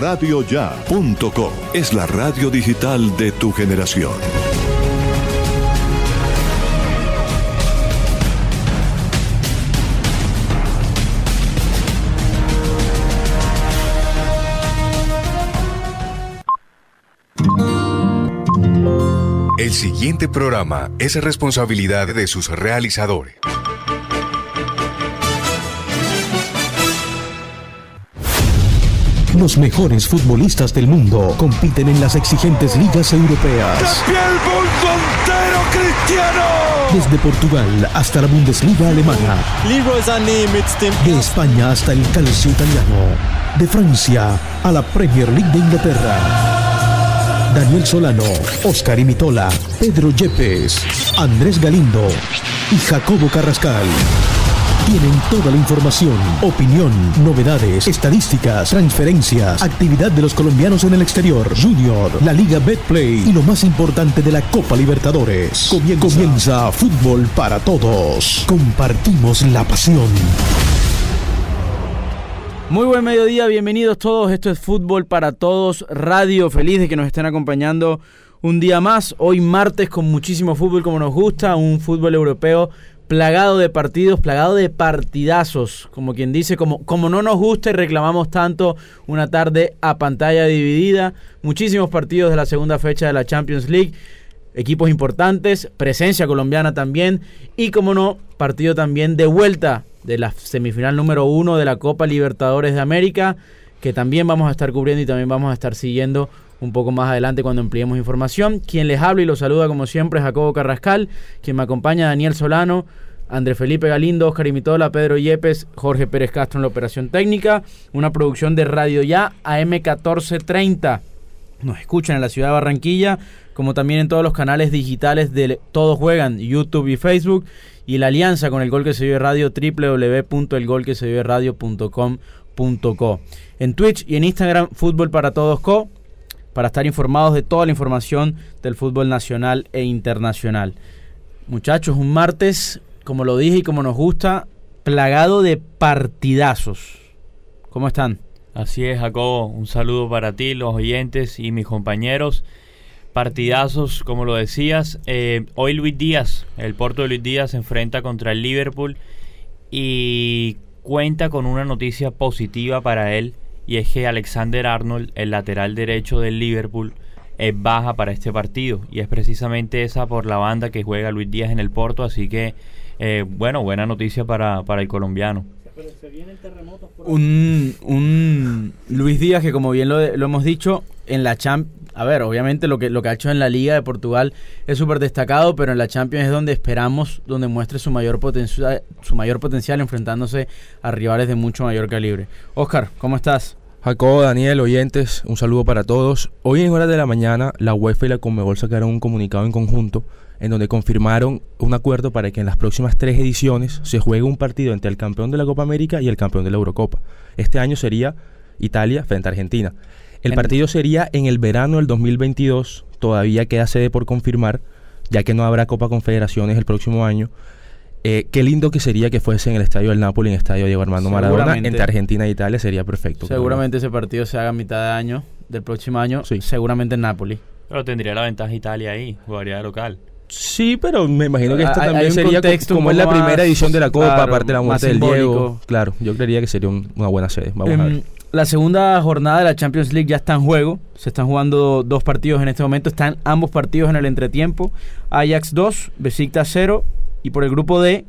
radioya.com es la radio digital de tu generación. El siguiente programa es responsabilidad de sus realizadores. Los mejores futbolistas del mundo compiten en las exigentes ligas europeas. Cristiano! Desde Portugal hasta la Bundesliga alemana. De España hasta el calcio italiano. De Francia a la Premier League de Inglaterra. Daniel Solano, Oscar Imitola, Pedro Yepes, Andrés Galindo y Jacobo Carrascal. Tienen toda la información, opinión, novedades, estadísticas, transferencias, actividad de los colombianos en el exterior, Junior, la Liga Betplay y lo más importante de la Copa Libertadores. Comienza, Fútbol para Todos. Compartimos la pasión. Muy buen mediodía, bienvenidos todos. Esto es Fútbol para Todos Radio. Feliz de que nos estén acompañando un día más. Hoy martes con muchísimo fútbol como nos gusta, un fútbol europeo plagado de partidos, plagado de partidazos, como quien dice, como, como no nos gusta y reclamamos tanto una tarde a pantalla dividida, muchísimos partidos de la segunda fecha de la Champions League, equipos importantes, presencia colombiana también. Y como no, partido también de vuelta de la semifinal número uno de la Copa Libertadores de América, que también vamos a estar cubriendo y también vamos a estar siguiendo un poco más adelante cuando empleemos información. Quien les habla y los saluda como siempre es Jacobo Carrascal, quien me acompaña Daniel Solano, André Felipe Galindo, Oscar Imitola, Pedro Yepes, Jorge Pérez Castro en la operación técnica, una producción de Radio Ya AM 1430. Nos escuchan en la ciudad de Barranquilla, como también en todos los canales digitales de Todos Juegan, YouTube y Facebook, y la alianza con el Gol que se vive radio, www.elgolqueseviveradio.com.co. En Twitch y en Instagram, Fútbol para Todos Co para estar informados de toda la información del fútbol nacional e internacional. Muchachos, un martes, como lo dije y como nos gusta, plagado de partidazos. ¿Cómo están? Así es, Jacobo. Un saludo para ti, los oyentes y mis compañeros. Partidazos, como lo decías. Eh, hoy Luis Díaz, el Porto de Luis Díaz, se enfrenta contra el Liverpool y cuenta con una noticia positiva para él y es que Alexander Arnold, el lateral derecho del Liverpool, es baja para este partido y es precisamente esa por la banda que juega Luis Díaz en el Porto, así que eh, bueno, buena noticia para, para el colombiano. Un, un Luis Díaz que como bien lo, lo hemos dicho, en la Champions a ver, obviamente lo que, lo que ha hecho en la Liga de Portugal es súper destacado, pero en la Champions es donde esperamos, donde muestre su mayor, potencial, su mayor potencial enfrentándose a rivales de mucho mayor calibre. Oscar, ¿cómo estás? Jacobo, Daniel, oyentes, un saludo para todos. Hoy en horas de la mañana, la UEFA y la Conmebol sacaron un comunicado en conjunto en donde confirmaron un acuerdo para que en las próximas tres ediciones se juegue un partido entre el campeón de la Copa América y el campeón de la Eurocopa. Este año sería Italia frente a Argentina. El partido sería en el verano del 2022, todavía queda sede por confirmar, ya que no habrá Copa Confederaciones el próximo año. Eh, qué lindo que sería que fuese en el estadio del Napoli, en el estadio Diego Armando Maradona, entre Argentina e Italia, sería perfecto. Seguramente ese partido se haga a mitad de año, del próximo año, sí. seguramente en Napoli. Pero tendría la ventaja Italia ahí, jugaría de local. Sí, pero me imagino que esto también sería como, es la primera edición de la Copa, aparte de la muerte del Diego. Claro, yo creería que sería una buena sede. Vamos a em, ver. La segunda jornada de la Champions League ya está en juego. Se están jugando dos partidos en este momento. Están ambos partidos en el entretiempo. Ajax 2, Besiktas 0. Y por el grupo D,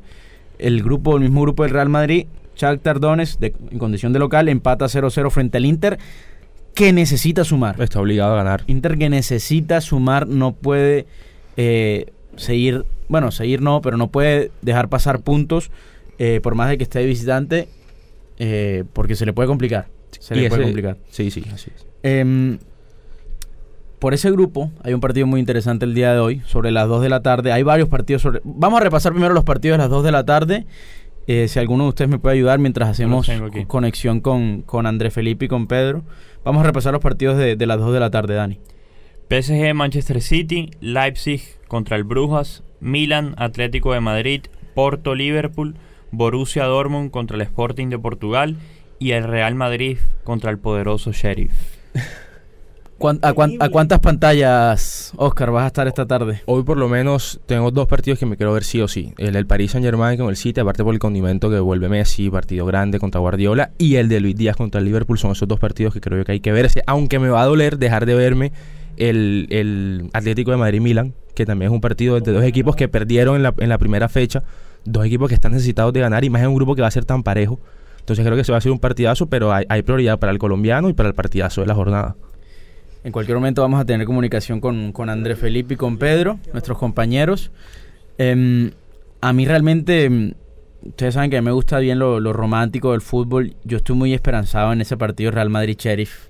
el grupo, el mismo grupo del Real Madrid, Shakhtar Donetsk, en condición de local, empata 0-0 frente al Inter, que necesita sumar. Está obligado a ganar. Inter que necesita sumar, no puede eh, seguir, bueno, seguir no, pero no puede dejar pasar puntos eh, por más de que esté de visitante, eh, porque se le puede complicar. Se le puede complicar. Sí, sí, así es. Em, por ese grupo hay un partido muy interesante el día de hoy, sobre las 2 de la tarde. Hay varios partidos sobre... Vamos a repasar primero los partidos de las 2 de la tarde. Eh, si alguno de ustedes me puede ayudar mientras hacemos conexión con, con André Felipe y con Pedro. Vamos a repasar los partidos de, de las 2 de la tarde, Dani. PSG Manchester City, Leipzig contra el Brujas, Milan Atlético de Madrid, Porto Liverpool, Borussia Dortmund contra el Sporting de Portugal y el Real Madrid contra el poderoso Sheriff. ¿A, cuántas pantallas, Oscar, vas a estar esta tarde? Hoy por lo menos tengo dos partidos que me quiero ver sí o sí. El del Paris Saint Germain con el City, aparte por el condimento que vuelve Messi, partido grande contra Guardiola, y el de Luis Díaz contra el Liverpool. Son esos dos partidos que creo que hay que verse, aunque me va a doler dejar de verme el, el Atlético de Madrid-Milan, que también es un partido de dos equipos que perdieron en la, en la primera fecha, dos equipos que están necesitados de ganar, y más en un grupo que va a ser tan parejo. Entonces creo que se va a hacer un partidazo, pero hay, hay prioridad para el colombiano y para el partidazo de la jornada. En cualquier momento vamos a tener comunicación con, con André Felipe y con Pedro, nuestros compañeros. Em, a mí realmente, em, ustedes saben que me gusta bien lo, romántico del fútbol. Yo estoy muy esperanzado en ese partido Real Madrid-Sheriff.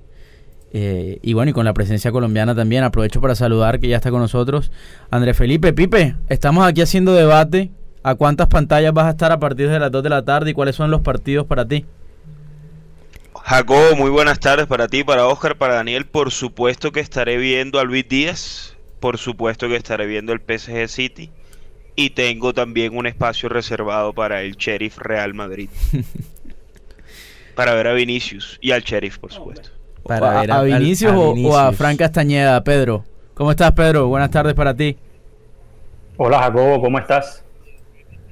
Eh, y bueno, y con la presencia colombiana también. Aprovecho para saludar que ya está con nosotros André Felipe. Pipe, estamos aquí haciendo debate. ¿A cuántas pantallas vas a estar a partir de las 2 de la tarde y cuáles son los partidos para ti? Jacobo, muy buenas tardes para ti, para Oscar, para Daniel. Por supuesto que estaré viendo a Luis Díaz. Por supuesto que estaré viendo el PSG City. Y tengo también un espacio reservado para el Sheriff Real Madrid. para ver a Vinicius y al Sheriff, por supuesto. Para a, ver a, Vinicius, o, a Frank Castañeda, Pedro. ¿Cómo estás, Pedro? Buenas tardes para ti. Hola, Jacobo, ¿cómo estás?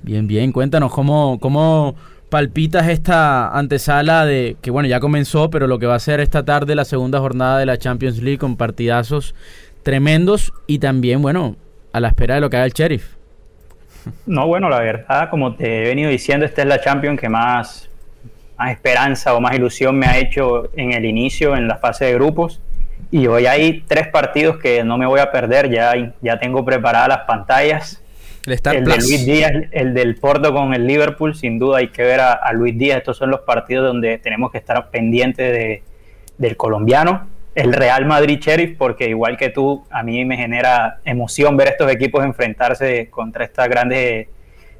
Bien, bien. Cuéntanos cómo, cómo palpitas esta antesala de que bueno, ya comenzó, pero lo que va a ser esta tarde la segunda jornada de la Champions League con partidazos tremendos y también, bueno, a la espera de lo que haga el Sheriff. No, bueno, la verdad, como te he venido diciendo, esta es la Champions que más, más esperanza o más ilusión me ha hecho en el inicio, en la fase de grupos. Y hoy hay tres partidos que no me voy a perder, ya, ya tengo preparadas las pantallas el, de Luis Díaz, el del Porto con el Liverpool, sin duda hay que ver a, Luis Díaz. Estos son los partidos donde tenemos que estar pendientes de, del colombiano. El Real Madrid Sheriff, porque igual que tú, a mí me genera emoción ver estos equipos enfrentarse contra estas grandes,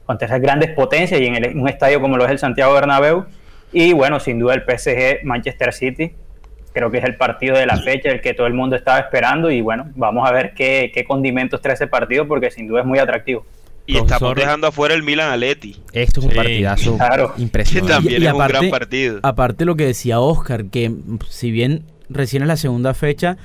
contra esas grandes potencias y en un estadio como lo es el Santiago Bernabéu. Y bueno, sin duda el PSG Manchester City, creo que es el partido de la fecha, el que todo el mundo estaba esperando y bueno, vamos a ver qué, qué condimentos trae ese partido porque sin duda es muy atractivo. Y estamos dejando afuera el Milan Aleti. Esto es un partidazo impresionante. también es un gran partido. Aparte lo que decía Oscar, que si bien recién es la segunda fecha,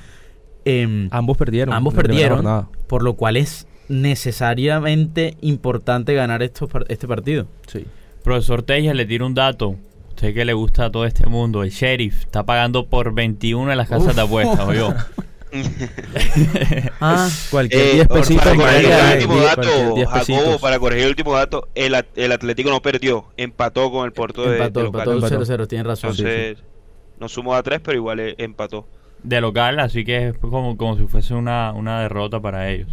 em, ambos perdieron. Ambos perdieron, por lo cual es necesariamente importante ganar esto, este partido. Sí. Profesor Teja, le tiro un dato. Usted que le gusta a todo este mundo, el sheriff está pagando por 21 en las casas de apuestas, yo. ah, cualquier 10 eh, pesitos. Para corregir el último dato, para corregir el último dato, el, el, Atlético no perdió, empató con el Porto de, empató, de local. Empató 0-0, tiene razón. Entonces, no sumó a 3, pero igual eh, empató. De local, así que es como, como si fuese una, una derrota para ellos.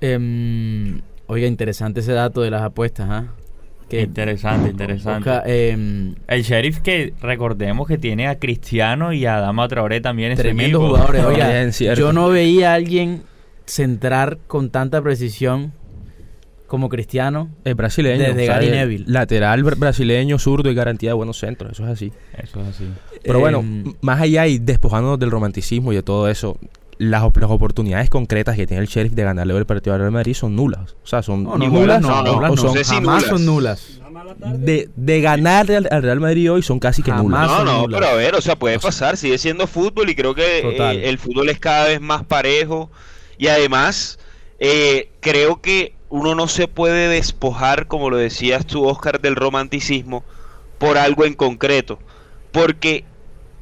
Eh, oiga, interesante ese dato de las apuestas, ¿ah? Interesante, interesante. Em, el sheriff que recordemos que tiene a Cristiano y a Dama Traoré también. Tremendos jugadores. Oiga, yo no veía a alguien centrar con tanta precisión como Cristiano. Es brasileño. Desde Gary Neville. Lateral brasileño, zurdo y garantía de buenos centros. Eso es así. Eso es así. Pero bueno, em, más allá y despojándonos del romanticismo y de todo eso, las, oportunidades concretas que tiene el Sheriff de ganarle el partido al Real Madrid son nulas. O sea, son nulas, no, no, son, jamás son nulas. De, de ganar al, Real Madrid hoy son casi que nulas. No, no, pero a ver, o sea, puede pasar, sigue siendo fútbol y creo que eh, el fútbol es cada vez más parejo y además eh, creo que uno no se puede despojar, como lo decías tú, Oscar, del romanticismo por algo en concreto, porque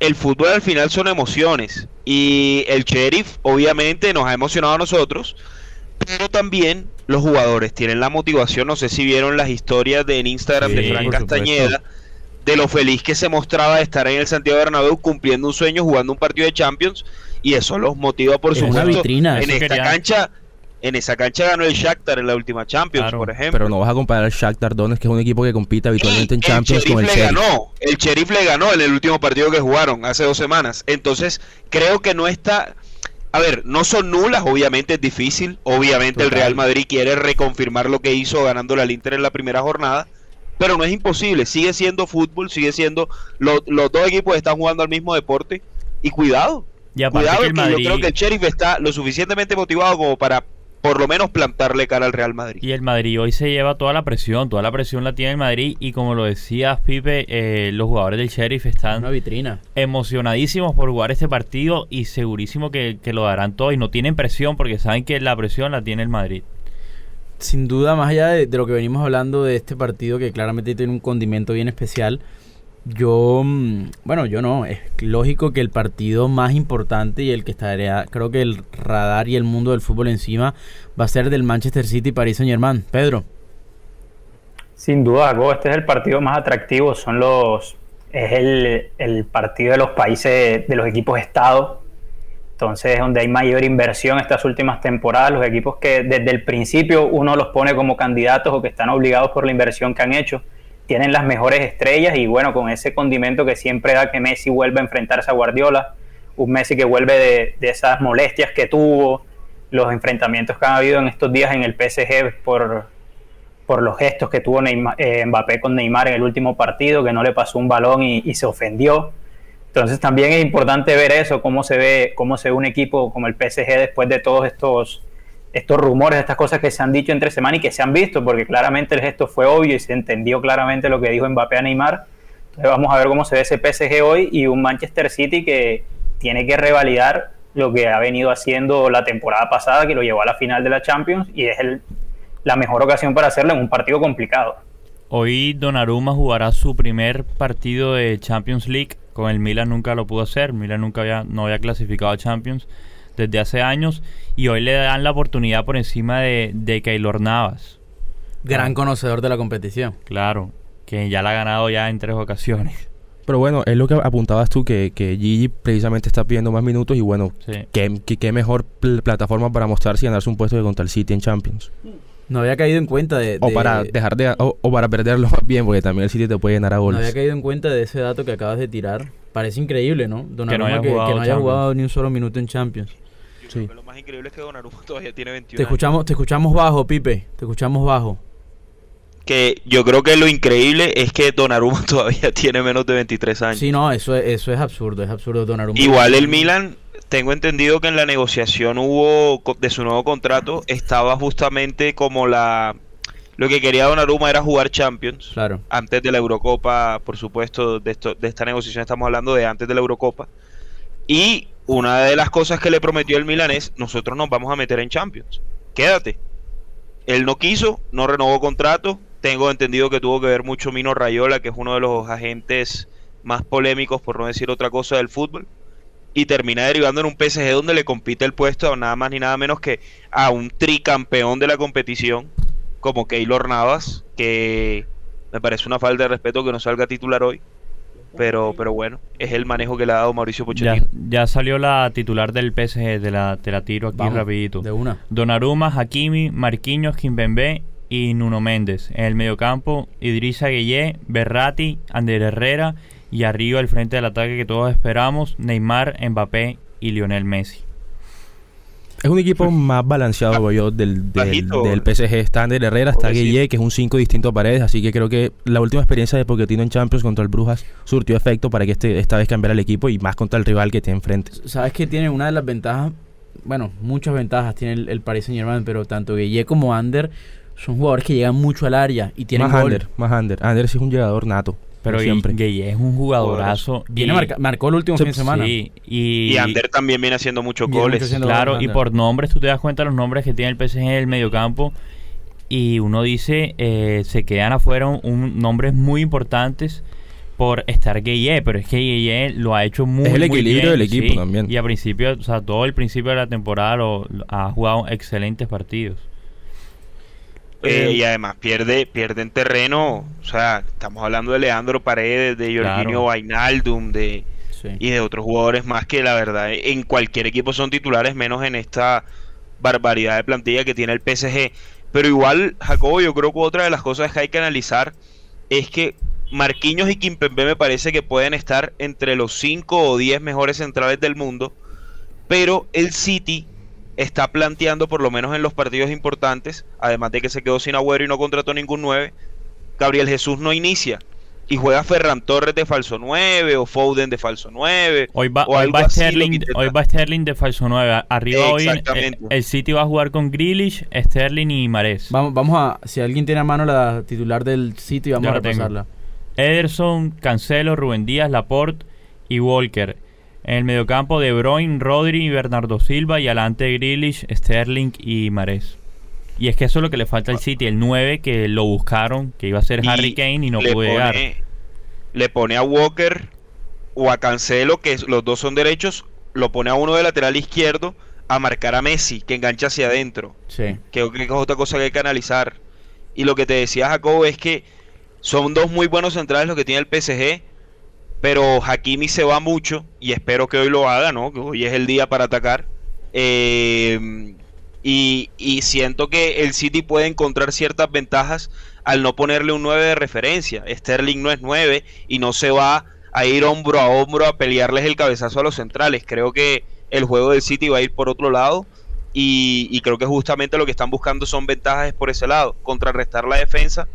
el fútbol al final son emociones y el sheriff obviamente nos ha emocionado a nosotros, pero también los jugadores tienen la motivación, no sé si vieron las historias de, en Instagram de Fran Castañeda, de lo feliz que se mostraba de estar en el Santiago Bernabéu cumpliendo un sueño, jugando un partido de Champions, y eso los motiva por supuesto. en esta cancha en esa cancha ganó el Shakhtar en la última Champions, por ejemplo. Pero no vas a comparar al Shakhtar Donetsk, que es un equipo que compite habitualmente en Champions, con el le Ganó, el Sheriff le ganó en el último partido que jugaron hace dos semanas. Entonces, creo que no está... A ver, no son nulas, obviamente es difícil. Obviamente el Real Madrid quiere reconfirmar lo que hizo ganando la Inter en la primera jornada. Pero no es imposible, sigue siendo fútbol, sigue siendo... los dos equipos están jugando al mismo deporte. Y cuidado, cuidado que, yo creo que el Sheriff está lo suficientemente motivado como para por lo menos plantarle cara al Real Madrid. Y el Madrid hoy se lleva toda la presión, toda la presión la tiene el Madrid y como lo decías Pipe, eh, los jugadores del Sheriff están Una vitrina. emocionadísimos por jugar este partido y segurísimo que, que lo darán todo y no tienen presión porque saben que la presión la tiene el Madrid. Sin duda, más allá de, de lo que venimos hablando de este partido que claramente tiene un condimento bien especial, yo, mm, bueno, yo no, es lógico que el partido más importante y el que estaría, creo que el radar y el mundo del fútbol encima va a ser del Manchester City y Paris Saint Germain. Pedro. Sin duda, Go, este es el partido más atractivo, son los, es el, el partido de los países, de los equipos estados, entonces es donde hay mayor inversión estas últimas temporadas, los equipos que desde el principio uno los pone como candidatos o que están obligados por la inversión que han hecho tienen las mejores estrellas y bueno, con ese condimento que siempre da que Messi vuelve a enfrentarse a Guardiola, un Messi que vuelve de, esas molestias que tuvo, los enfrentamientos que han habido en estos días en el PSG por, por los gestos que tuvo eh, Mbappé con Neymar en el último partido, que no le pasó un balón y, y, se ofendió. Entonces también es importante ver eso, cómo se ve, cómo se ve un equipo como el PSG después de todos estos estos rumores, estas cosas que se han dicho entre semana y que se han visto, porque claramente el gesto fue obvio y se entendió claramente lo que dijo Mbappé a Neymar. Entonces vamos a ver cómo se ve ese PSG hoy y un Manchester City que tiene que revalidar lo que ha venido haciendo la temporada pasada, que lo llevó a la final de la Champions y es la mejor ocasión para hacerlo en un partido complicado. Hoy Donnarumma jugará su primer partido de Champions League. Con el Milan nunca lo pudo hacer. Milan nunca había, no había clasificado a Champions desde hace años y hoy le dan la oportunidad por encima de, de Keylor Navas. Gran conocedor de la competición. Claro, que ya la ha ganado ya en tres ocasiones. Pero bueno, es lo que apuntabas tú, que, que Gigi precisamente está pidiendo más minutos y bueno, ¿qué, qué, mejor plataforma para mostrarse y ganarse un puesto que contra el City en Champions. No había caído en cuenta de... O para dejar de... O, para perderlo más bien, porque también el City te puede llenar a goles. No había caído en cuenta de ese dato que acabas de tirar. Parece increíble, ¿no? Donnarumma que no haya, que, no haya jugado ni un solo minuto en Champions. Lo más increíble es que Donnarumma todavía tiene 21 te escuchamos, Te escuchamos bajo, Pipe. Te escuchamos bajo. Que yo creo que lo increíble es que Donnarumma todavía tiene menos de 23 años. Sí, no, eso es, eso es absurdo, es absurdo Donnarumma. Igual el Milan, tengo entendido que en la negociación hubo de su nuevo contrato estaba justamente como la lo que quería Donnarumma era jugar Champions. Claro. Antes de la Eurocopa, por supuesto, de, esto, de esta negociación estamos hablando de antes de la Eurocopa. Y una de las cosas que le prometió el Milan es, nosotros nos vamos a meter en Champions. Quédate. Él no quiso, no renovó contrato. Tengo entendido que tuvo que ver mucho Mino Rayola, que es uno de los agentes más polémicos, por no decir otra cosa, del fútbol. Y termina derivando en un PSG donde le compite el puesto a nada más ni nada menos que a un tricampeón de la competición, como Keylor Navas, que me parece una falta de respeto que no salga titular hoy pero pero bueno, es el manejo que le ha dado Mauricio Pochettino. Ya, salió la titular del PSG, de la, te la tiro aquí rapidito. De una. Donnarumma, Hakimi, Marquinhos, Kimpembe y Nuno Méndez. En el mediocampo, Idrissa Gueye, Berratti, Ander Herrera y arriba el frente del ataque que todos esperamos, Neymar, Mbappé y Lionel Messi. Es un equipo más balanceado, yo, del, del, del, PSG. Está Ander Herrera, está Guille, que es un 5 distinto a paredes. Así que creo que la última experiencia de Pochettino en Champions contra el Brujas surtió efecto para que este, esta vez cambiara el equipo y más contra el rival que tiene enfrente. Sabes que tiene una de las ventajas, bueno, muchas ventajas tiene el, el Paris Saint Germain, pero tanto Guille como Ander son jugadores que llegan mucho al área y tienen más gol. Ander, más Ander. Ander sí es un llegador nato. Pero siempre. Gueye es un jugadorazo. Viene marcó el último fin de semana. Sí, y, y Ander también viene haciendo muchos goles. claro, y por nombres, tú te das cuenta de los nombres que tiene el PSG en el mediocampo. Y uno dice, eh, se quedan afuera un, nombres muy importantes por estar Gueye, pero es que Gueye lo ha hecho muy, es el equilibrio del equipo también. Y a principio, o sea, todo el principio de la temporada lo, ha jugado excelentes partidos. Eh, eh, y además pierde, pierde en terreno, o sea, estamos hablando de Leandro Paredes, de Jorginho Vainaldum, de, y de otros jugadores más que la verdad en cualquier equipo son titulares, menos en esta barbaridad de plantilla que tiene el PSG. Pero igual, Jacobo, yo creo que otra de las cosas que hay que analizar es que Marquinhos y Kimpembe me parece que pueden estar entre los 5 o 10 mejores centrales del mundo, pero el City está planteando, por lo menos en los partidos importantes, además de que se quedó sin Agüero y no contrató ningún 9, Gabriel Jesús no inicia. y juega Ferran Torres de falso 9 o Foden de falso 9. Hoy va, hoy va, Sterling, hoy va Sterling de falso 9. Arriba hoy eh, el, City va a jugar con Grealish, Sterling y Mares. Vamos, vamos a, si alguien tiene a mano la titular del City, vamos a repasarla. Ederson, Cancelo, Rubén Díaz, Laporte y Walker. En el mediocampo De Bruyne, Rodri, Bernardo Silva y adelante Grealish, Sterling y Mares. Y es que eso es lo que le falta al City, el 9 que lo buscaron, que iba a ser Harry Kane y no pudo llegar. Le pone a Walker o a Cancelo, que los dos son derechos, lo pone a uno de lateral izquierdo a marcar a Messi, que engancha hacia adentro. Sí. Que, es otra cosa que hay que analizar. Y lo que te decía Jacobo es que son dos muy buenos centrales los que tiene el PSG, pero Hakimi se va mucho y espero que hoy lo haga, ¿no? Que hoy es el día para atacar. Eh, y, siento que el City puede encontrar ciertas ventajas al no ponerle un 9 de referencia. Sterling no es 9 y no se va a ir hombro a hombro a pelearles el cabezazo a los centrales. Creo que el juego del City va a ir por otro lado y, creo que justamente lo que están buscando son ventajas por ese lado. Contrarrestar la defensa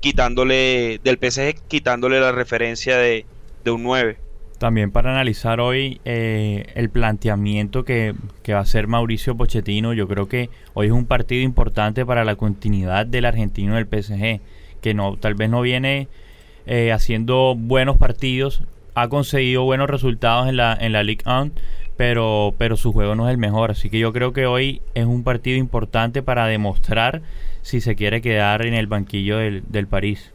quitándole del PSG, quitándole la referencia de, un 9. También para analizar hoy eh, el planteamiento que, va a hacer Mauricio Pochettino, yo creo que hoy es un partido importante para la continuidad del argentino del PSG, que no tal vez no viene eh, haciendo buenos partidos, ha conseguido buenos resultados en la, en la Ligue 1, pero, su juego no es el mejor, así que yo creo que hoy es un partido importante para demostrar si se quiere quedar en el banquillo del París.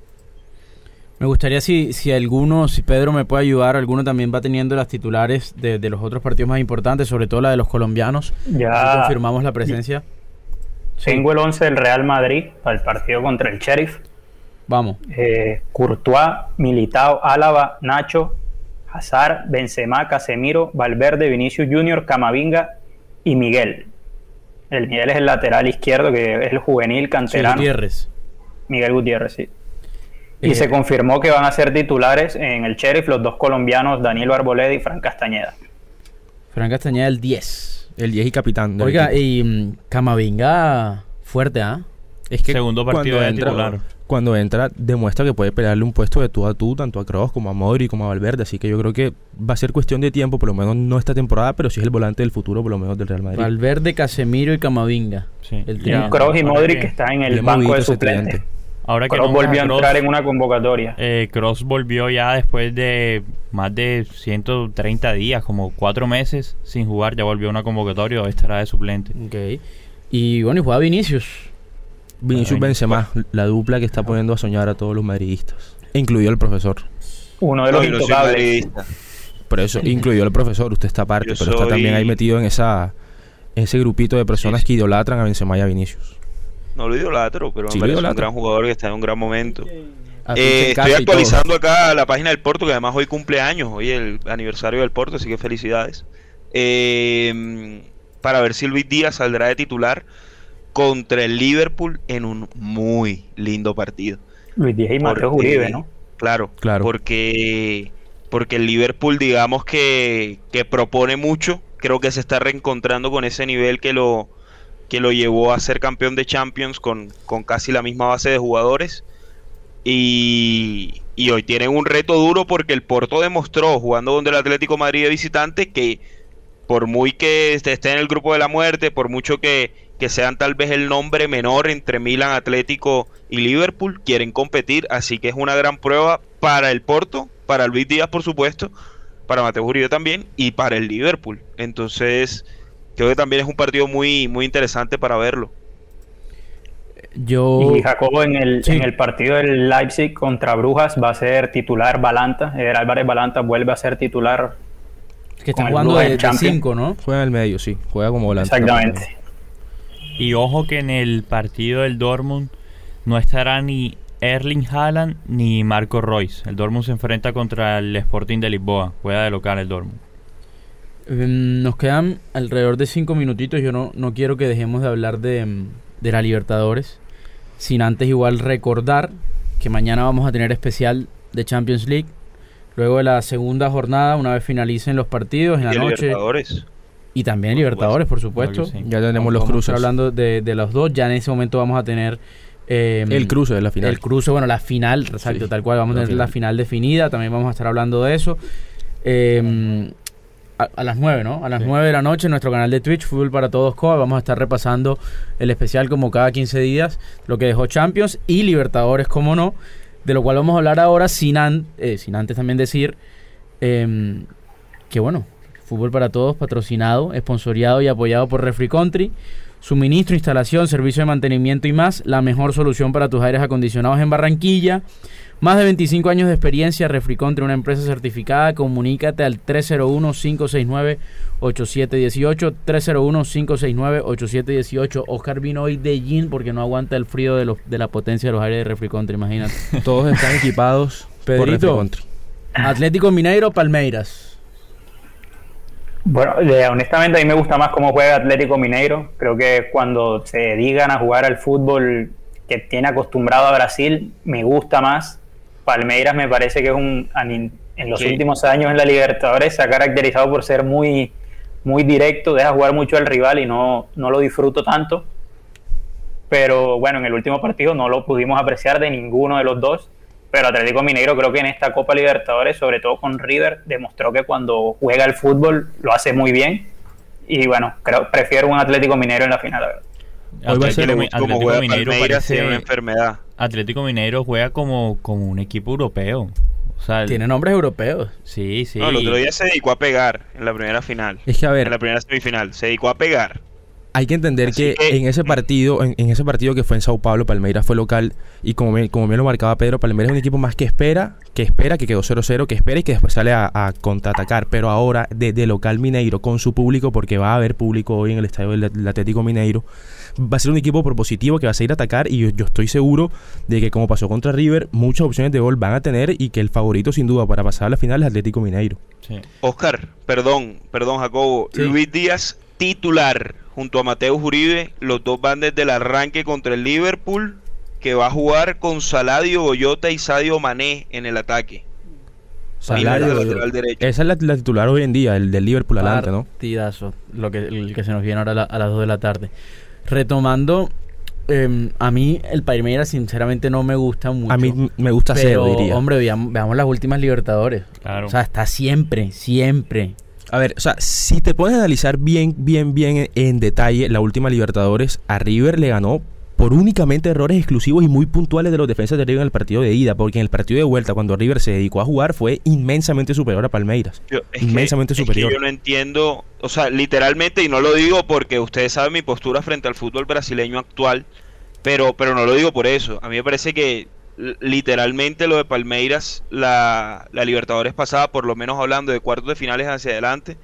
Me gustaría si, si alguno, si Pedro me puede ayudar, alguno también va teniendo las titulares de, los otros partidos más importantes, sobre todo la de los colombianos. Ya confirmamos la presencia. Tengo el 11 del Real Madrid para el partido contra el Sheriff. Vamos. Eh, Courtois, Militao, Álava, Nacho, Hazard, Benzema, Casemiro, Valverde, Vinicius Junior, Camavinga y Miguel. El Miguel es el lateral izquierdo, que es el juvenil canterano. Gutiérrez. Miguel Gutiérrez, sí. Y se confirmó que van a ser titulares en el Sheriff los dos colombianos, Daniel Arboleda y Fran Castañeda. Fran Castañeda el 10. El 10 y capitán. Oiga, y mm, Camavinga fuerte, ¿ah? Es que segundo partido de titular. Cuando entra, demuestra que puede pelearle un puesto de tú a tú, tanto a Kroos como a Modri como a Valverde. Así que yo creo que va a ser cuestión de tiempo, por lo menos no esta temporada, pero sí es el volante del futuro, por lo menos del Real Madrid. Valverde, Casemiro y Camavinga. Sí. El Kroos y Modri que está en el banco de suplente. Ahora que volvió a entrar en una convocatoria. Eh, Cross volvió ya después de más de 130 días, como cuatro meses sin jugar, ya volvió a una convocatoria, hoy estará de suplente. Ok. Y bueno, y juega Vinicius. Vinicius Benzema, la dupla que está poniendo a soñar a todos los madridistas. Incluido el profesor. Uno de los intocables. Por eso, incluyó el profesor, usted está aparte, pero está también ahí metido en esa ese grupito de personas que idolatran a Benzema y a Vinicius. No lo idolatro, pero me parece un gran jugador que está en un gran momento. Eh, estoy actualizando acá la página del Porto, que además hoy cumple años, hoy el aniversario del Porto, así que felicidades. Eh, para ver si Luis Díaz saldrá de titular contra el Liverpool en un muy lindo partido. Luis Díaz y Mateo Uribe, ¿no? Claro, claro. Porque, porque el Liverpool, digamos que, que propone mucho, creo que se está reencontrando con ese nivel que lo, que lo llevó a ser campeón de Champions con, casi la misma base de jugadores. Y, hoy tienen un reto duro porque el Porto demostró, jugando donde el Atlético Madrid de visitante, que por muy que esté en el grupo de la muerte, por mucho que, que sean tal vez el nombre menor entre Milan, Atlético y Liverpool, quieren competir. Así que es una gran prueba para el Porto, para Luis Díaz, por supuesto, para Mateo Uribe también y para el Liverpool. Entonces creo que también es un partido muy, muy interesante para verlo. Yo... Y Jacobo en el, en el partido del Leipzig contra Brujas va a ser titular Balanta. El Álvarez Balanta vuelve a ser titular. Que está jugando de 5, ¿no? Juega en el medio, sí. Juega como volante. Exactamente. Y ojo que en el partido del Dortmund no estará ni Erling Haaland ni Marco Royce. El Dortmund se enfrenta contra el Sporting de Lisboa. Juega de local el Dortmund. Em, nos quedan alrededor de cinco minutitos. Yo no, no quiero que dejemos de hablar de, em, de la Libertadores. Sin antes igual recordar que mañana vamos a tener especial de Champions League. Luego de la segunda jornada, una vez finalicen los partidos en la noche. Libertadores. Y también Libertadores, por supuesto. Ya tenemos los cruces. Hablando de, de, los dos, ya en ese momento vamos a tener Em, el cruce de la final. El cruce, bueno, la final, exacto, tal cual. Vamos a tener la final definida, también vamos a estar hablando de eso. A, las 9, ¿no? A las 9 de la noche en nuestro canal de Twitch, Fútbol para Todos COA, vamos a estar repasando el especial como cada 15 días, lo que dejó Champions y Libertadores, como no, de lo cual vamos a hablar ahora sin, eh, sin antes también decir em, que, bueno, Fútbol para Todos, patrocinado, esponsoriado y apoyado por Refri Country. Suministro, instalación, servicio de mantenimiento y más. La mejor solución para tus aires acondicionados en Barranquilla. Más de 25 años de experiencia, Refricontre, una empresa certificada. Comunícate al 301-569-8718. 301-569-8718. Oscar vino hoy de jean porque no aguanta el frío de, los, de la potencia de los aires de Refricontre, imagínate. Todos están equipados por Refricontre. Atlético Mineiro, Palmeiras. Bueno, honestamente a mí me gusta más cómo juega Atlético Mineiro. Creo que cuando se dedican a jugar al fútbol que tiene acostumbrado a Brasil, me gusta más Palmeiras me parece que es un en los últimos años en la Libertadores se ha caracterizado por ser muy muy directo, deja jugar mucho al rival y no, no lo disfruto tanto. Pero bueno, en el último partido no lo pudimos apreciar de ninguno de los dos. Pero Atlético Mineiro creo que en esta Copa Libertadores, sobre todo con River, demostró que cuando juega el fútbol lo hace muy bien. Y bueno, creo prefiero un Atlético Mineiro en la final, Atlético, Mineiro parece una enfermedad. Atlético Mineiro juega como, como un equipo europeo. Tiene nombres europeos. Sí, sí. No, el otro día se dedicó a pegar en la primera final. Es que a ver. En la primera semifinal. Se dedicó a pegar. Hay que entender que, en ese partido, en, ese partido que fue en Sao Paulo, Palmeiras fue local y como bien, como bien lo marcaba Pedro, Palmeiras es un equipo más que espera, que espera, que quedó 0-0, que espera y que después sale a, contraatacar. Pero ahora, desde local Mineiro, con su público, porque va a haber público hoy en el estadio del Atlético Mineiro, va a ser un equipo propositivo que va a seguir a atacar y yo, estoy seguro de que como pasó contra River, muchas opciones de gol van a tener y que el favorito sin duda para pasar a la final es Atlético Mineiro. Oscar, perdón, perdón Jacobo, Luis Díaz titular junto a Mateo Uribe, los dos van desde el arranque contra el Liverpool que va a jugar con Saladio Goyota y Sadio Mané en el ataque. Saladio, esa es la, titular hoy en día, el del Liverpool adelante, ¿no? Tidazo, lo que, el que se nos viene ahora a las 2 de la tarde retomando, em, a mí el Palmeiras sinceramente no me gusta mucho. A mí me gusta pero, diría. Hombre, veamos, las últimas Libertadores. Claro. O sea, está siempre, siempre. A ver, o sea, si te pones a analizar bien, bien, bien en detalle la última Libertadores, a River le ganó por únicamente errores exclusivos y muy puntuales de los defensas de River en el partido de ida, porque en el partido de vuelta, cuando River se dedicó a jugar, fue inmensamente superior a Palmeiras. inmensamente superior. yo no entiendo, o sea, literalmente, y no lo digo porque ustedes saben mi postura frente al fútbol brasileño actual, pero, pero no lo digo por eso. A mí me parece que literalmente lo de Palmeiras, la, la Libertadores pasada, por lo menos hablando de cuartos de finales hacia adelante,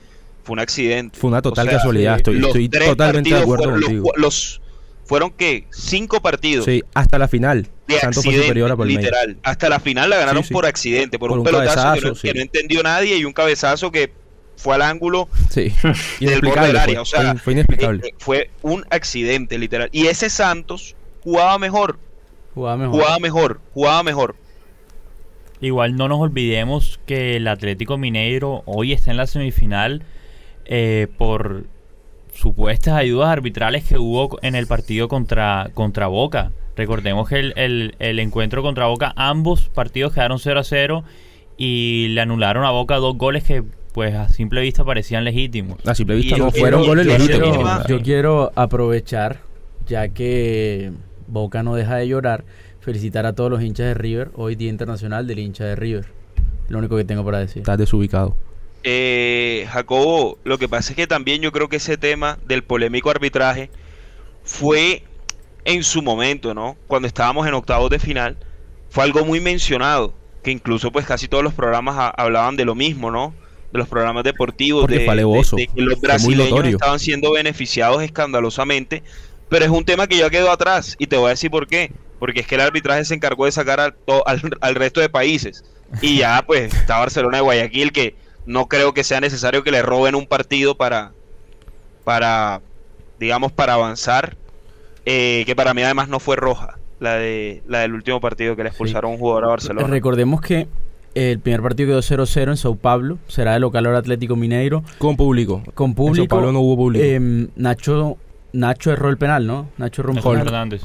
fue un accidente. Fue una total casualidad, estoy, estoy totalmente de acuerdo contigo. los fueron que cinco partidos. Sí, hasta la final. De Santos fue superior a Literal. Hasta la final la ganaron por accidente, por, un, pelotazo que, no, entendió nadie y un cabezazo que fue al ángulo sí. del borde del área. O sea, fue, inexplicable. Eh, fue un accidente, literal. Y ese Santos jugaba mejor. Jugaba mejor. Jugaba mejor. Jugaba mejor. Igual no nos olvidemos que el Atlético Mineiro hoy está en la semifinal eh, por supuestas ayudas arbitrales que hubo en el partido contra, contra Boca. Recordemos que el, el, encuentro contra Boca, ambos partidos quedaron 0 a 0 y le anularon a Boca dos goles que pues a simple vista parecían legítimos. A simple vista no fueron goles legítimos. yo quiero aprovechar, ya que Boca no deja de llorar, felicitar a todos los hinchas de River, hoy Día Internacional del hincha de River. Lo único que tengo para decir. Estás desubicado. Eh, Jacobo, lo que pasa es que también yo creo que ese tema del polémico arbitraje fue en su momento, ¿no? Cuando estábamos en octavos de final, fue algo muy mencionado, que incluso pues casi todos los programas hablaban de lo mismo, ¿no? De los programas deportivos, de, de, que los brasileños estaban siendo beneficiados escandalosamente, pero es un tema que ya quedó atrás y te voy a decir por qué, porque es que el arbitraje se encargó de sacar al, al resto de países y ya pues está Barcelona y Guayaquil que no creo que sea necesario que le roben un partido para, para digamos, para avanzar. Eh, que para mí además no fue roja, la, de, la del último partido que le expulsaron un jugador a Barcelona. Recordemos que el primer partido quedó 0-0 en Sao Paulo, será de local ahora Atlético Mineiro. Con público. Con público. En Sao Paulo no hubo público. Em, Nacho Nacho erró el penal, ¿no? Nacho erró un penal.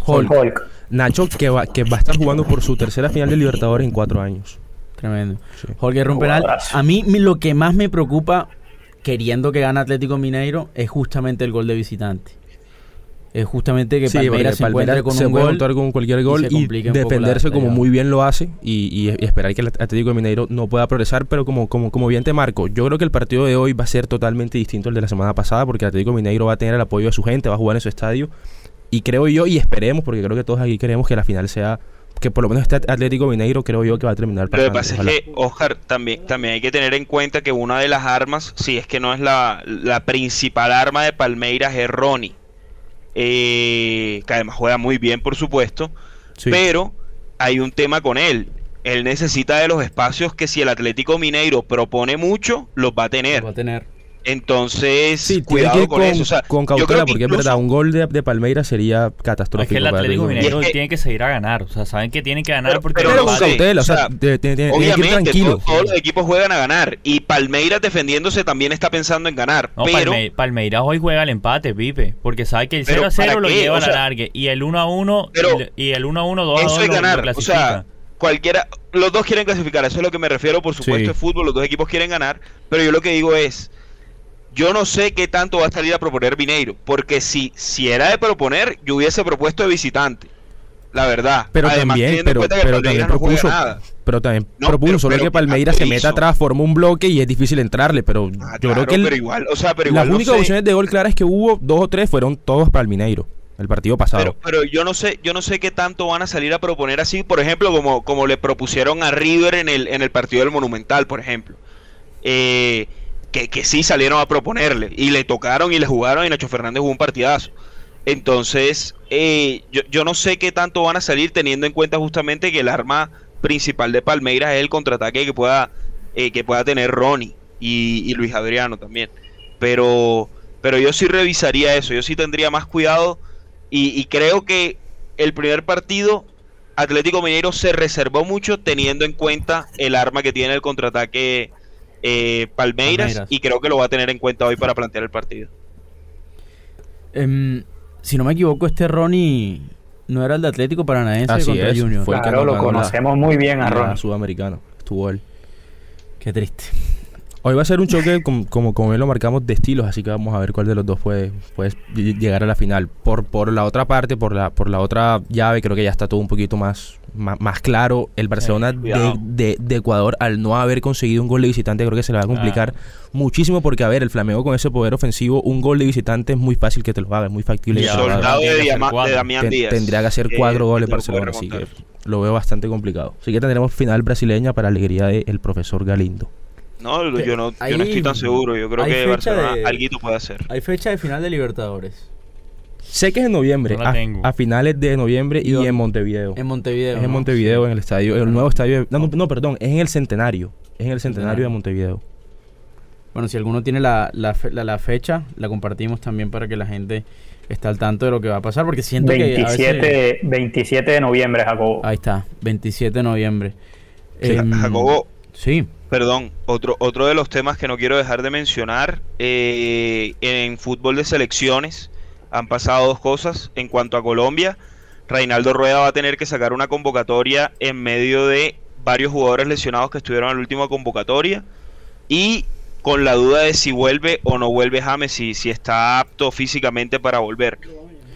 Nacho que va, que va a estar jugando por su tercera final de Libertadores en cuatro años. Tremendo. Jorge erró un penal. A mí lo que más me preocupa, queriendo que gane Atlético Mineiro, es justamente el gol de visitante es justamente que Palmeiras se encuentre con un gol con cualquier gol y, defenderse como muy bien lo hace y, esperar que el Atlético de Mineiro no pueda progresar, pero como, como, como bien te marco, yo creo que el partido de hoy va a ser totalmente distinto al de la semana pasada porque el Atlético Mineiro va a tener el apoyo de su gente, va a jugar en su estadio y creo yo y esperemos, porque creo que todos aquí queremos que la final sea que por lo menos este Atlético Mineiro creo yo que va a terminar Pero lo que pasa es que, Oscar, también, también hay que tener en cuenta que una de las armas, si es que no es la, la principal arma de Palmeiras, es Ronnie eh, que además juega muy bien, por supuesto, pero hay un tema con él. Él necesita de los espacios que si el Atlético Mineiro propone mucho, los va a tener. va a tener. Entonces, cuidado con, eso. con cautela, porque es verdad, un gol de, de, Palmeiras sería catastrófico. Es que el Atlético Mineiro tiene que seguir a ganar. O sea, saben que tienen que ganar porque. Pero, con cautela, o sea, obviamente, Todos, los equipos juegan a ganar. Y Palmeiras defendiéndose también está pensando en ganar. No, pero, Palmeiras hoy juega el empate, Pipe. Porque sabe que el 0 a 0 lo lleva a la larga. Y el 1 a 1 y el 1 a 1, 2 a 2 eso es ganar. o sea, cualquiera. Los dos quieren clasificar. Eso es lo que me refiero. Por supuesto, es fútbol. Los dos equipos quieren ganar. Pero yo lo que digo es yo no sé qué tanto va a salir a proponer Mineiro, porque si, si era de proponer, yo hubiese propuesto de visitante. La verdad. Pero también, pero, también propuso, pero también propuso, solo que Palmeiras se meta atrás, forma un bloque y es difícil entrarle, pero ah, yo creo que pero igual, o sea, pero igual las únicas opciones de gol claras que hubo, dos o tres, fueron todos para el Mineiro el partido pasado. Pero, pero, yo no sé, yo no sé qué tanto van a salir a proponer así, por ejemplo, como, como le propusieron a River en el, en el partido del Monumental, por ejemplo. Eh, que, que sí salieron a proponerle y le tocaron y le jugaron y Nacho Fernández jugó un partidazo. Entonces, eh, yo, yo, no sé qué tanto van a salir teniendo en cuenta justamente que el arma principal de Palmeiras es el contraataque que pueda, eh, que pueda tener Ronnie y, Luis Adriano también. Pero, pero yo sí revisaría eso, yo sí tendría más cuidado y, y creo que el primer partido Atlético Mineiro se reservó mucho teniendo en cuenta el arma que tiene el contraataque eh, Palmeiras, y creo que lo va a tener en cuenta hoy para plantear el partido. Em, si no me equivoco, este Ronnie no era el de Atlético Paranaense Así contra Junior. claro, lo conocemos muy bien a Ronnie. Sudamericano, estuvo él. Qué triste. Hoy va a ser un choque como, como, como lo marcamos de estilos, así que vamos a ver cuál de los dos puede, puede llegar a la final. Por, por la otra parte, por la, por la otra llave, creo que ya está todo un poquito más, más, claro. El Barcelona eh, de, de, Ecuador, al no haber conseguido un gol de visitante, creo que se le va a complicar muchísimo porque, a ver, el Flamengo con ese poder ofensivo, un gol de visitante es muy fácil que te lo haga, es muy factible. soldado de, Damián Díaz. Tendría que hacer cuatro goles Barcelona, así que lo veo bastante complicado. Así que tendremos final brasileña para alegría del profesor Galindo. No, yo no, yo no estoy tan seguro. Yo creo que Barcelona algo puede hacer. Hay fecha de final de Libertadores. Sé que es en noviembre, a, finales de noviembre y, en Montevideo. En Montevideo. Es en Montevideo, en el estadio, el nuevo estadio. No, no, perdón, es en el centenario. Es en el centenario de Montevideo. Bueno, si alguno tiene la, la, la, fecha, la compartimos también para que la gente esté al tanto de lo que va a pasar, porque siento que... 27 de noviembre, Jacobo. Ahí está, 27 de noviembre. Em, Jacobo, sí. Perdón, otro, otro de los temas que no quiero dejar de mencionar, eh, en fútbol de selecciones han pasado dos cosas. En cuanto a Colombia, Reinaldo Rueda va a tener que sacar una convocatoria en medio de varios jugadores lesionados que estuvieron en la última convocatoria y con la duda de si vuelve o no vuelve James, si, si está apto físicamente para volver.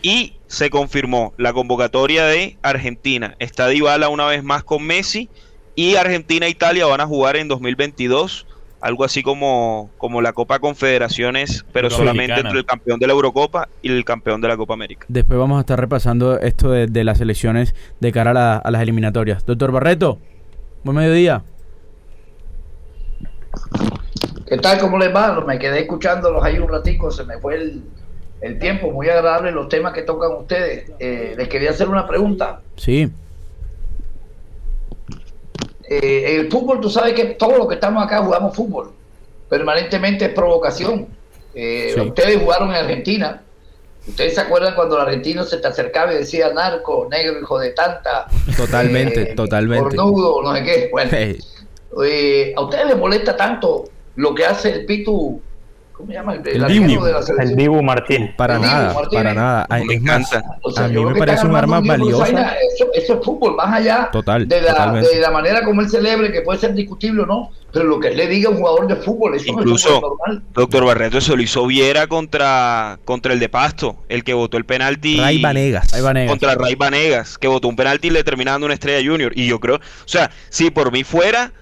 Y se confirmó la convocatoria de Argentina. Está Dybala una vez más con Messi y Argentina e Italia van a jugar en 2022, algo así como, como la Copa Confederaciones, pero solamente entre el campeón de la Eurocopa y el campeón de la Copa América. Después vamos a estar repasando esto de, las elecciones de cara a, las eliminatorias. Doctor Barreto, buen mediodía. ¿Qué tal? ¿Cómo les va? Me quedé escuchándolos ahí un ratico, se me fue el, tiempo, muy agradable los temas que tocan ustedes. Eh, les quería hacer una pregunta. Sí. Eh, el fútbol, tú sabes que todos los que estamos acá jugamos fútbol. Permanentemente es provocación. Eh, ustedes jugaron en Argentina. ¿Ustedes se acuerdan cuando el argentino se te acercaba y decía narco, negro, hijo de tanta? Totalmente, eh, totalmente. Cornudo, no sé qué. Bueno, ¿a ustedes les molesta tanto lo que hace el Pitu ¿Cómo se llama? El, el, Dibu. De la el Dibu Martín. Para nada, para nada. Me encanta. a mí me parece un arma valiosa. Eso, eso, es fútbol, más allá Total, de, la, de la manera como él celebre, que puede ser discutible o no, pero lo que él le diga a un jugador de fútbol, eso Incluso, es normal. Doctor Barreto, eso lo hizo Viera contra, contra el de Pasto, el que votó el penalti. Ray Vanegas. Contra Ray Vanegas, que votó un penalti y le terminando una estrella junior. Y yo creo, o sea, si por mí fuera,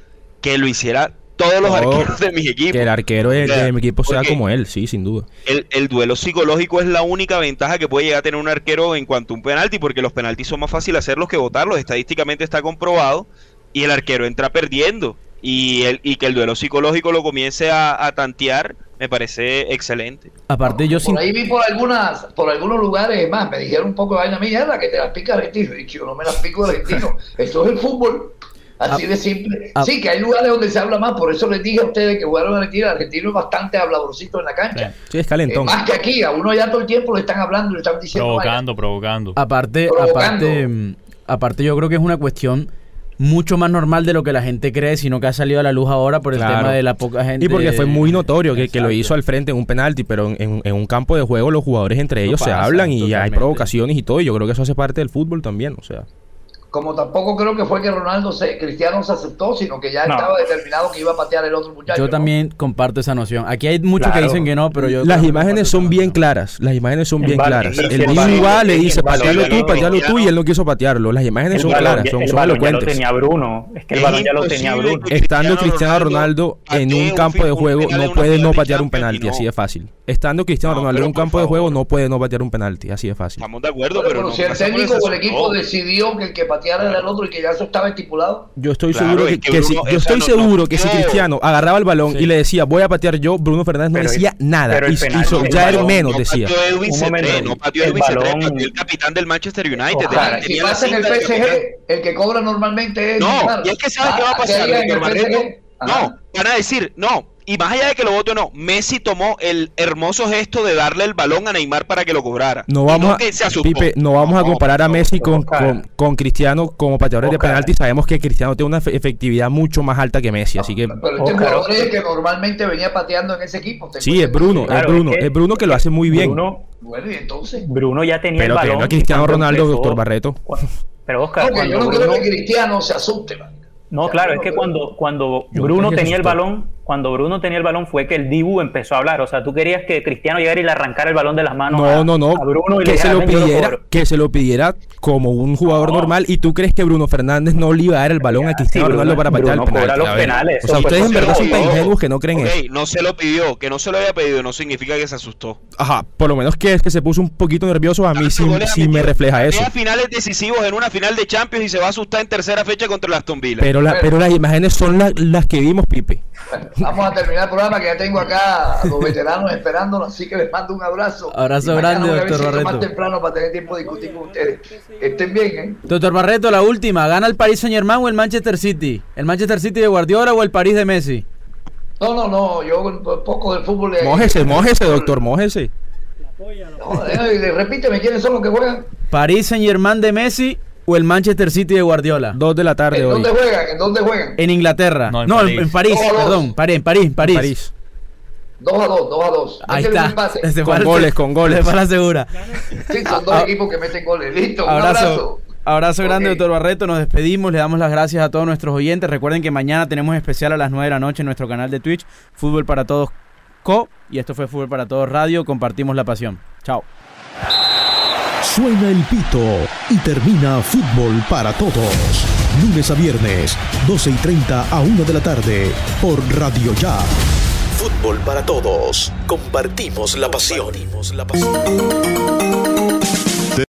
que lo hiciera todos los arqueros de mis equipos. Que el arquero de, mi equipo sea como él, sí, sin duda. El, duelo psicológico es la única ventaja que puede llegar a tener un arquero en cuanto a un penalti, porque los penaltis son más fáciles hacerlos que votarlos. Estadísticamente está comprobado y el arquero entra perdiendo. Y, el, y que el duelo psicológico lo comience a, tantear, me parece excelente. Aparte, yo Por ahí vi por algunas, por algunos lugares más, me dijeron un poco de vaina mierda que te las pica argentino. Y yo no me las pico argentino. Esto es el fútbol. Así de simple. sí, que hay lugares donde se habla más, por eso les dije a ustedes que jugaron Argentina, el argentino es bastante habladorcito en la cancha. Sí, es calentón. Eh, más que aquí, a uno ya todo el tiempo le están hablando, le están diciendo. Provocando, provocando. Aparte, aparte, mm, aparte yo creo que es una cuestión mucho más normal de lo que la gente cree, sino que ha salido a la luz ahora por el tema de la poca gente. Y porque fue muy notorio que, que lo hizo al frente en un penalti, pero en, en, un campo de juego los jugadores entre ellos se hablan y hay provocaciones y todo, y yo creo que eso hace parte del fútbol también, o sea como tampoco creo que fue que Ronaldo se, Cristiano se aceptó, sino que ya estaba determinado que iba a patear el otro muchacho. Yo también comparto esa noción. Aquí hay muchos que dicen que no, pero yo... Las imágenes son bien claras, las imágenes son bien claras. El igual le dice, patearlo tú, patearlo tú, y él no quiso patearlo. Las imágenes son claras, son, son elocuentes. lo tenía Bruno, es que el balón ya lo tenía Bruno. Estando Cristiano Ronaldo en un campo de juego, no puede no patear un penalti, así de fácil. Estando Cristiano Ronaldo en un campo de juego, no puede no patear un penalti, así de fácil. Estamos de acuerdo, pero... Si el técnico o el equipo decidió que el que pateara era el otro y que eso estaba estipulado. Yo estoy seguro que, si, yo estoy seguro que si Cristiano agarraba el balón y le decía voy a patear yo, Bruno Fernández no decía nada. Pero hizo, ya era menos, decía. no pateó Edwin Cetré, el capitán del Manchester United. si pasa en el PSG, el que cobra normalmente es. No, y es que sabe qué va a pasar. No, van a decir, no, y más allá de que lo vote o no, Messi tomó el hermoso gesto de darle el balón a Neymar para que lo cobrara. No vamos, a, Pipe, no vamos a comparar a Messi con, con, Cristiano como pateadores de penalti. Sabemos que Cristiano tiene una efectividad mucho más alta que Messi, así que... Pero este jugador es que normalmente venía pateando en ese equipo. Sí, es Bruno, es Bruno, es, Bruno que lo hace muy bien. Bruno, bueno, y entonces... Bruno ya tenía pero el balón. Pero a Cristiano Ronaldo, doctor Barreto. Pero Oscar, yo no creo que Cristiano se asuste, man. No, claro, es que cuando, cuando Bruno tenía el balón, cuando Bruno tenía el balón fue que el Dibu empezó a hablar. O sea, tú querías que Cristiano llegara y le arrancara el balón de las manos no, no, no. Bruno que se lo pidiera, que se lo pidiera como un jugador normal. Y tú crees que Bruno Fernández no le iba a dar el balón a Cristiano Ronaldo para patear el penal. los penales. O sea, ustedes en verdad son tan ingenuos que no creen eso. No se lo pidió, que no se lo había pedido, no significa que se asustó. Ajá, por lo menos que es que se puso un poquito nervioso. A mí sí, sí me refleja eso. finales decisivos en una final de Champions y se va a asustar en tercera fecha contra las Aston Pero, la, pero las imágenes son las que vimos, Pipe. vamos a terminar programa que ya tengo acá a los veteranos esperándonos, así que les mando un abrazo. Abrazo grande, doctor Barreto. más temprano para tener tiempo de discutir con ustedes. Estén bien, ¿eh? Doctor Barreto, la última. ¿Gana el Paris Saint Germain o el Manchester City? ¿El Manchester City de Guardiola o el París de Messi? No, no, no. Yo poco del fútbol. Mójese, mójese, doctor, mójese. No, repíteme, ¿quiénes son los que juegan? París Saint Germain de Messi o el Manchester City de Guardiola? Dos de la tarde ¿En dónde juegan? ¿En dónde juegan? En Inglaterra. No, en, París, perdón. París, en París, París. París. 2 a 2, 2 a 2. Ahí está. con goles, con goles. Para segura. Sí, son dos ah, equipos que meten goles. Listo, abrazo. un abrazo. Abrazo grande, doctor Barreto. Nos despedimos. Le damos las gracias a todos nuestros oyentes. Recuerden que mañana tenemos especial a las 9 de la noche en nuestro canal de Twitch, Fútbol para Todos Co. Y esto fue Fútbol para Todos Radio. Compartimos la pasión. Chao. Suena el pito y termina Fútbol para Todos. Lunes a viernes, 12 y 30 a 1 de la tarde, por Radio Ya. Fútbol para Todos. Compartimos la pasión. La pasión.